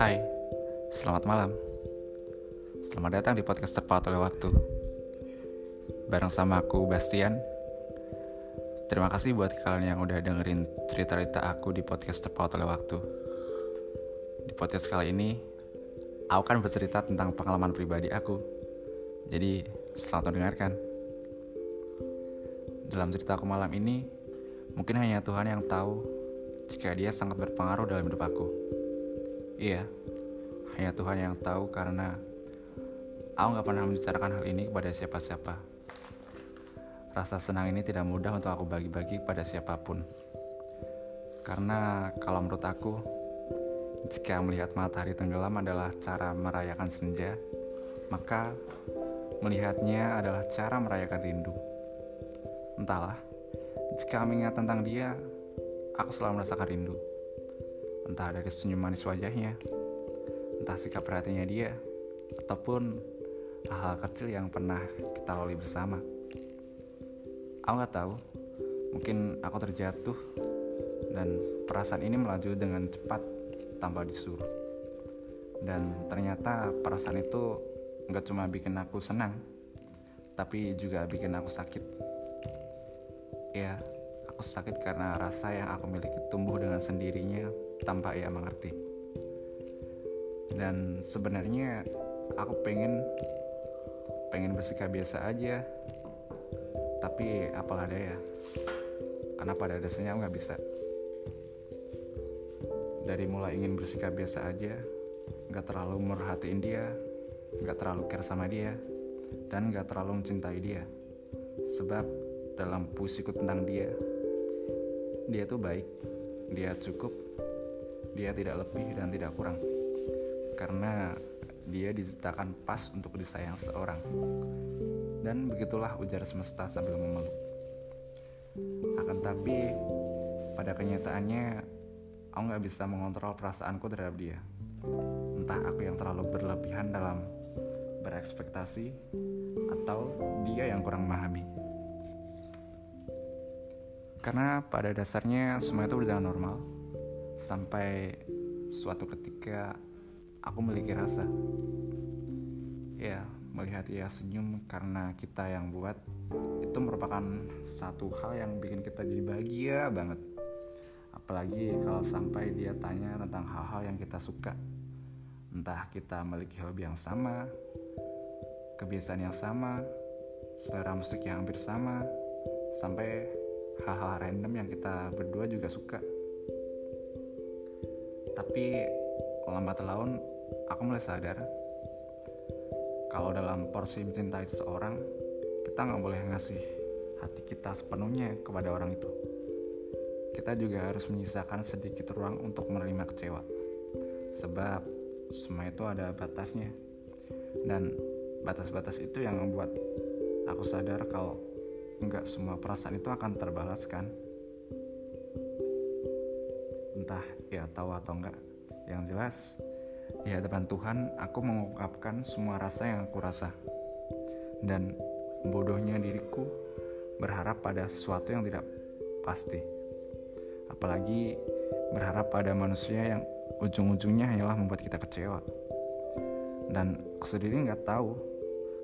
Hai, selamat malam. Selamat datang di podcast terpaut oleh waktu. Bareng sama aku Bastian. Terima kasih buat kalian yang udah dengerin cerita-cerita aku di podcast terpaut oleh waktu. Di podcast kali ini, aku akan bercerita tentang pengalaman pribadi aku. Jadi, selamat mendengarkan. Dalam cerita aku malam ini, mungkin hanya Tuhan yang tahu jika dia sangat berpengaruh dalam hidup aku. Iya, hanya Tuhan yang tahu karena aku gak pernah membicarakan hal ini kepada siapa-siapa. Rasa senang ini tidak mudah untuk aku bagi-bagi pada siapa pun. Karena kalau menurut aku, jika melihat matahari tenggelam adalah cara merayakan senja, maka melihatnya adalah cara merayakan rindu. Entahlah, jika mengingat tentang dia, aku selalu merasakan rindu entah dari senyum manis wajahnya, entah sikap perhatiannya dia, ataupun hal-hal kecil yang pernah kita lalui bersama. Aku nggak tahu, mungkin aku terjatuh dan perasaan ini melaju dengan cepat tanpa disuruh. Dan ternyata perasaan itu nggak cuma bikin aku senang, tapi juga bikin aku sakit. Ya, aku sakit karena rasa yang aku miliki tumbuh dengan sendirinya tanpa ia mengerti. Dan sebenarnya aku pengen pengen bersikap biasa aja. Tapi apalah daya. Karena pada dasarnya aku nggak bisa. Dari mulai ingin bersikap biasa aja, nggak terlalu merhatiin dia, nggak terlalu care sama dia, dan nggak terlalu mencintai dia. Sebab dalam puisiku tentang dia, dia tuh baik, dia cukup, dia tidak lebih dan tidak kurang. Karena dia diciptakan pas untuk disayang seorang. Dan begitulah ujar semesta sambil memeluk. Akan tapi pada kenyataannya aku nggak bisa mengontrol perasaanku terhadap dia. Entah aku yang terlalu berlebihan dalam berekspektasi atau dia yang kurang memahami. Karena pada dasarnya semua itu berjalan normal sampai suatu ketika aku memiliki rasa. Ya melihat ia senyum karena kita yang buat itu merupakan satu hal yang bikin kita jadi bahagia banget. Apalagi kalau sampai dia tanya tentang hal-hal yang kita suka. Entah kita memiliki hobi yang sama kebiasaan yang sama selera musik yang hampir sama sampai hal-hal random yang kita berdua juga suka tapi lambat laun aku mulai sadar kalau dalam porsi mencintai seseorang kita nggak boleh ngasih hati kita sepenuhnya kepada orang itu. Kita juga harus menyisakan sedikit ruang untuk menerima kecewa. Sebab semua itu ada batasnya. Dan batas-batas itu yang membuat aku sadar kalau nggak semua perasaan itu akan terbalaskan. Entah tahu atau enggak. Yang jelas di hadapan Tuhan aku mengungkapkan semua rasa yang aku rasa. Dan bodohnya diriku berharap pada sesuatu yang tidak pasti. Apalagi berharap pada manusia yang ujung-ujungnya hanyalah membuat kita kecewa. Dan aku sendiri nggak tahu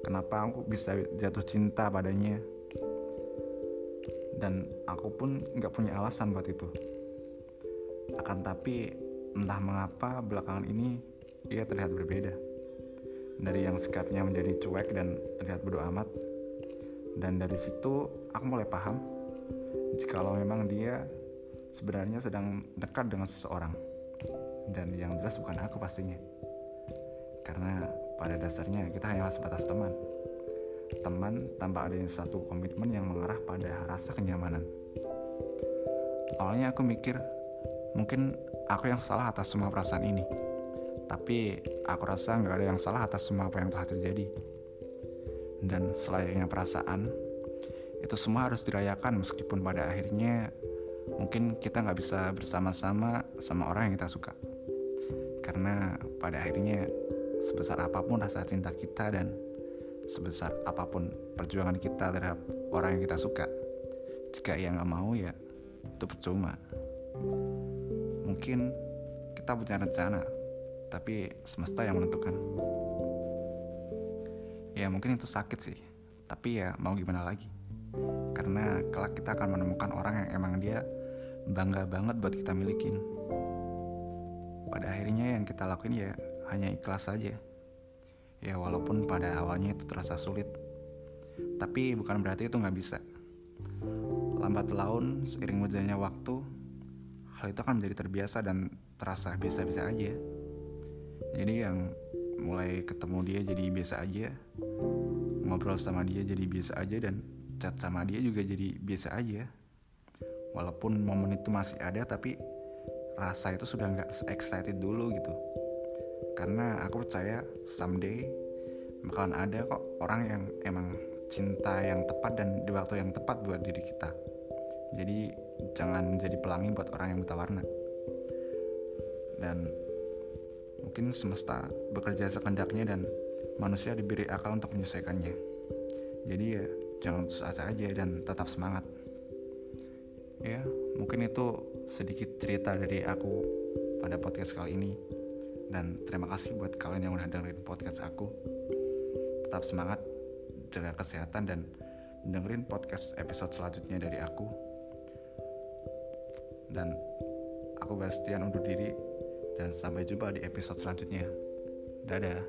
kenapa aku bisa jatuh cinta padanya. Dan aku pun nggak punya alasan buat itu akan tapi entah mengapa belakangan ini ia terlihat berbeda. Dari yang sikapnya menjadi cuek dan terlihat bodoh amat. Dan dari situ aku mulai paham jikalau memang dia sebenarnya sedang dekat dengan seseorang. Dan yang jelas bukan aku pastinya. Karena pada dasarnya kita hanyalah sebatas teman. Teman tanpa adanya satu komitmen yang mengarah pada rasa kenyamanan. Awalnya aku mikir Mungkin aku yang salah atas semua perasaan ini. Tapi aku rasa nggak ada yang salah atas semua apa yang telah terjadi. Dan selayaknya perasaan, itu semua harus dirayakan meskipun pada akhirnya mungkin kita nggak bisa bersama-sama sama orang yang kita suka. Karena pada akhirnya sebesar apa pun rasa cinta kita dan sebesar apa pun perjuangan kita terhadap orang yang kita suka, jika ia nggak mau ya itu percuma mungkin kita punya rencana tapi semesta yang menentukan. Ya mungkin itu sakit sih, tapi ya mau gimana lagi. Karena kelak kita akan menemukan orang yang emang dia bangga banget buat kita milikin. Pada akhirnya yang kita lakuin ya hanya ikhlas saja. Ya walaupun pada awalnya itu terasa sulit. Tapi bukan berarti itu nggak bisa. Lambat laun, seiring berjalannya waktu, hal itu akan menjadi terbiasa dan terasa biasa-biasa aja. Jadi yang mulai ketemu dia jadi biasa aja, ngobrol sama dia jadi biasa aja dan chat sama dia juga jadi biasa aja. Walaupun momen itu masih ada tapi rasa itu sudah nggak se-excited dulu gitu. Karena aku percaya someday bakalan ada kok orang yang emang cinta yang tepat dan di waktu yang tepat buat diri kita. Jadi jangan jadi pelangi buat orang yang buta warna. Dan mungkin semesta bekerja sekendaknya dan manusia diberi akal untuk menyelesaikannya. Jadi ya jangan putus asa aja dan tetap semangat. Ya, mungkin itu sedikit cerita dari aku pada podcast kali ini. Dan terima kasih buat kalian yang udah dengerin podcast aku. Tetap semangat, jaga kesehatan dan dengerin podcast episode selanjutnya dari aku. Dan aku Bastian undur diri dan sampai jumpa di episode selanjutnya. Dadah.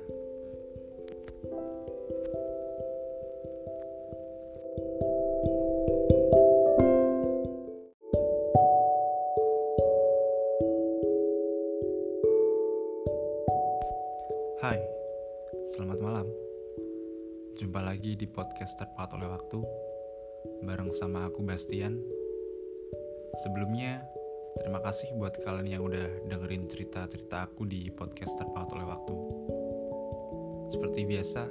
Hai, selamat malam. Jumpa lagi di podcast terpaut oleh waktu bareng sama aku Bastian. Sebelumnya, terima kasih buat kalian yang udah dengerin cerita-cerita aku di podcast terpaut oleh waktu. Seperti biasa,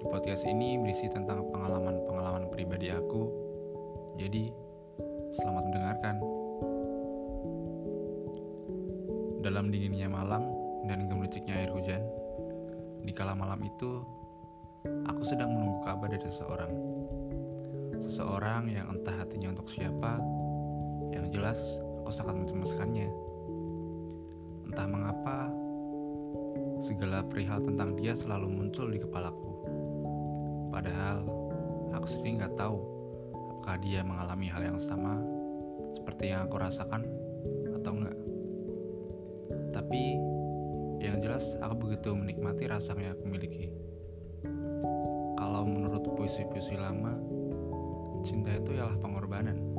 di podcast ini berisi tentang pengalaman-pengalaman pribadi aku. Jadi, selamat mendengarkan. Dalam dinginnya malam, dan gemericiknya air hujan. Di kala malam itu, aku sedang menunggu kabar dari seseorang. Seseorang yang entah hatinya untuk siapa, jelas aku sangat mencemaskannya. Entah mengapa, segala perihal tentang dia selalu muncul di kepalaku. Padahal, aku sendiri nggak tahu apakah dia mengalami hal yang sama seperti yang aku rasakan atau enggak. Tapi yang jelas, aku begitu menikmati rasa yang aku miliki. Kalau menurut puisi-puisi lama, cinta itu ialah pengorbanan.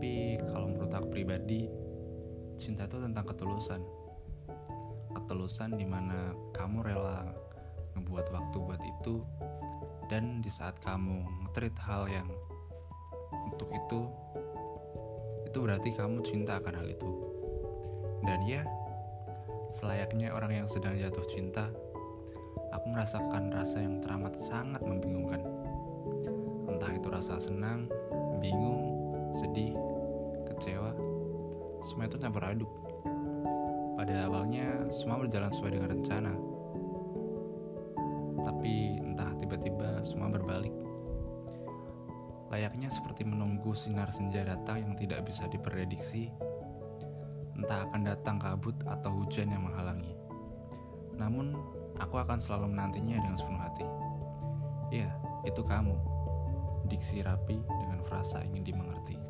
Tapi kalau menurut aku pribadi, cinta itu tentang ketulusan. Ketulusan di mana kamu rela ngebuat waktu buat itu, dan di saat kamu ngetrit hal yang untuk itu, itu berarti kamu cinta akan hal itu. Dan ya, Selayaknya orang yang sedang jatuh cinta, aku merasakan rasa yang teramat sangat membingungkan. Entah itu rasa senang, bingung, sedih, kecewa, semua itu campur aduk. Pada awalnya, semua berjalan sesuai dengan rencana. Tapi entah tiba-tiba semua berbalik. Layaknya seperti menunggu sinar senja datang yang tidak bisa diprediksi, entah akan datang kabut atau hujan yang menghalangi. Namun, aku akan selalu menantinya dengan sepenuh hati. Ya, itu kamu. Diksi rapi dengan frasa ingin dimengerti.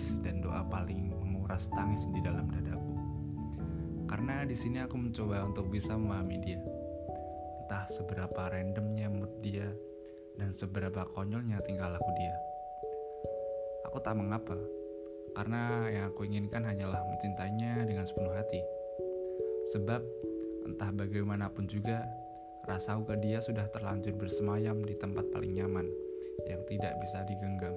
Manis dan doa paling menguras tangis di dalam dadaku. Karena di sini aku mencoba untuk bisa memahami dia. Entah seberapa randomnya mood dia dan seberapa konyolnya tingkah laku dia. Aku tak mengapa, karena yang aku inginkan hanyalah mencintainya dengan sepenuh hati. Sebab entah bagaimanapun juga, rasaku ke dia sudah terlanjur bersemayam di tempat paling nyaman yang tidak bisa digenggam.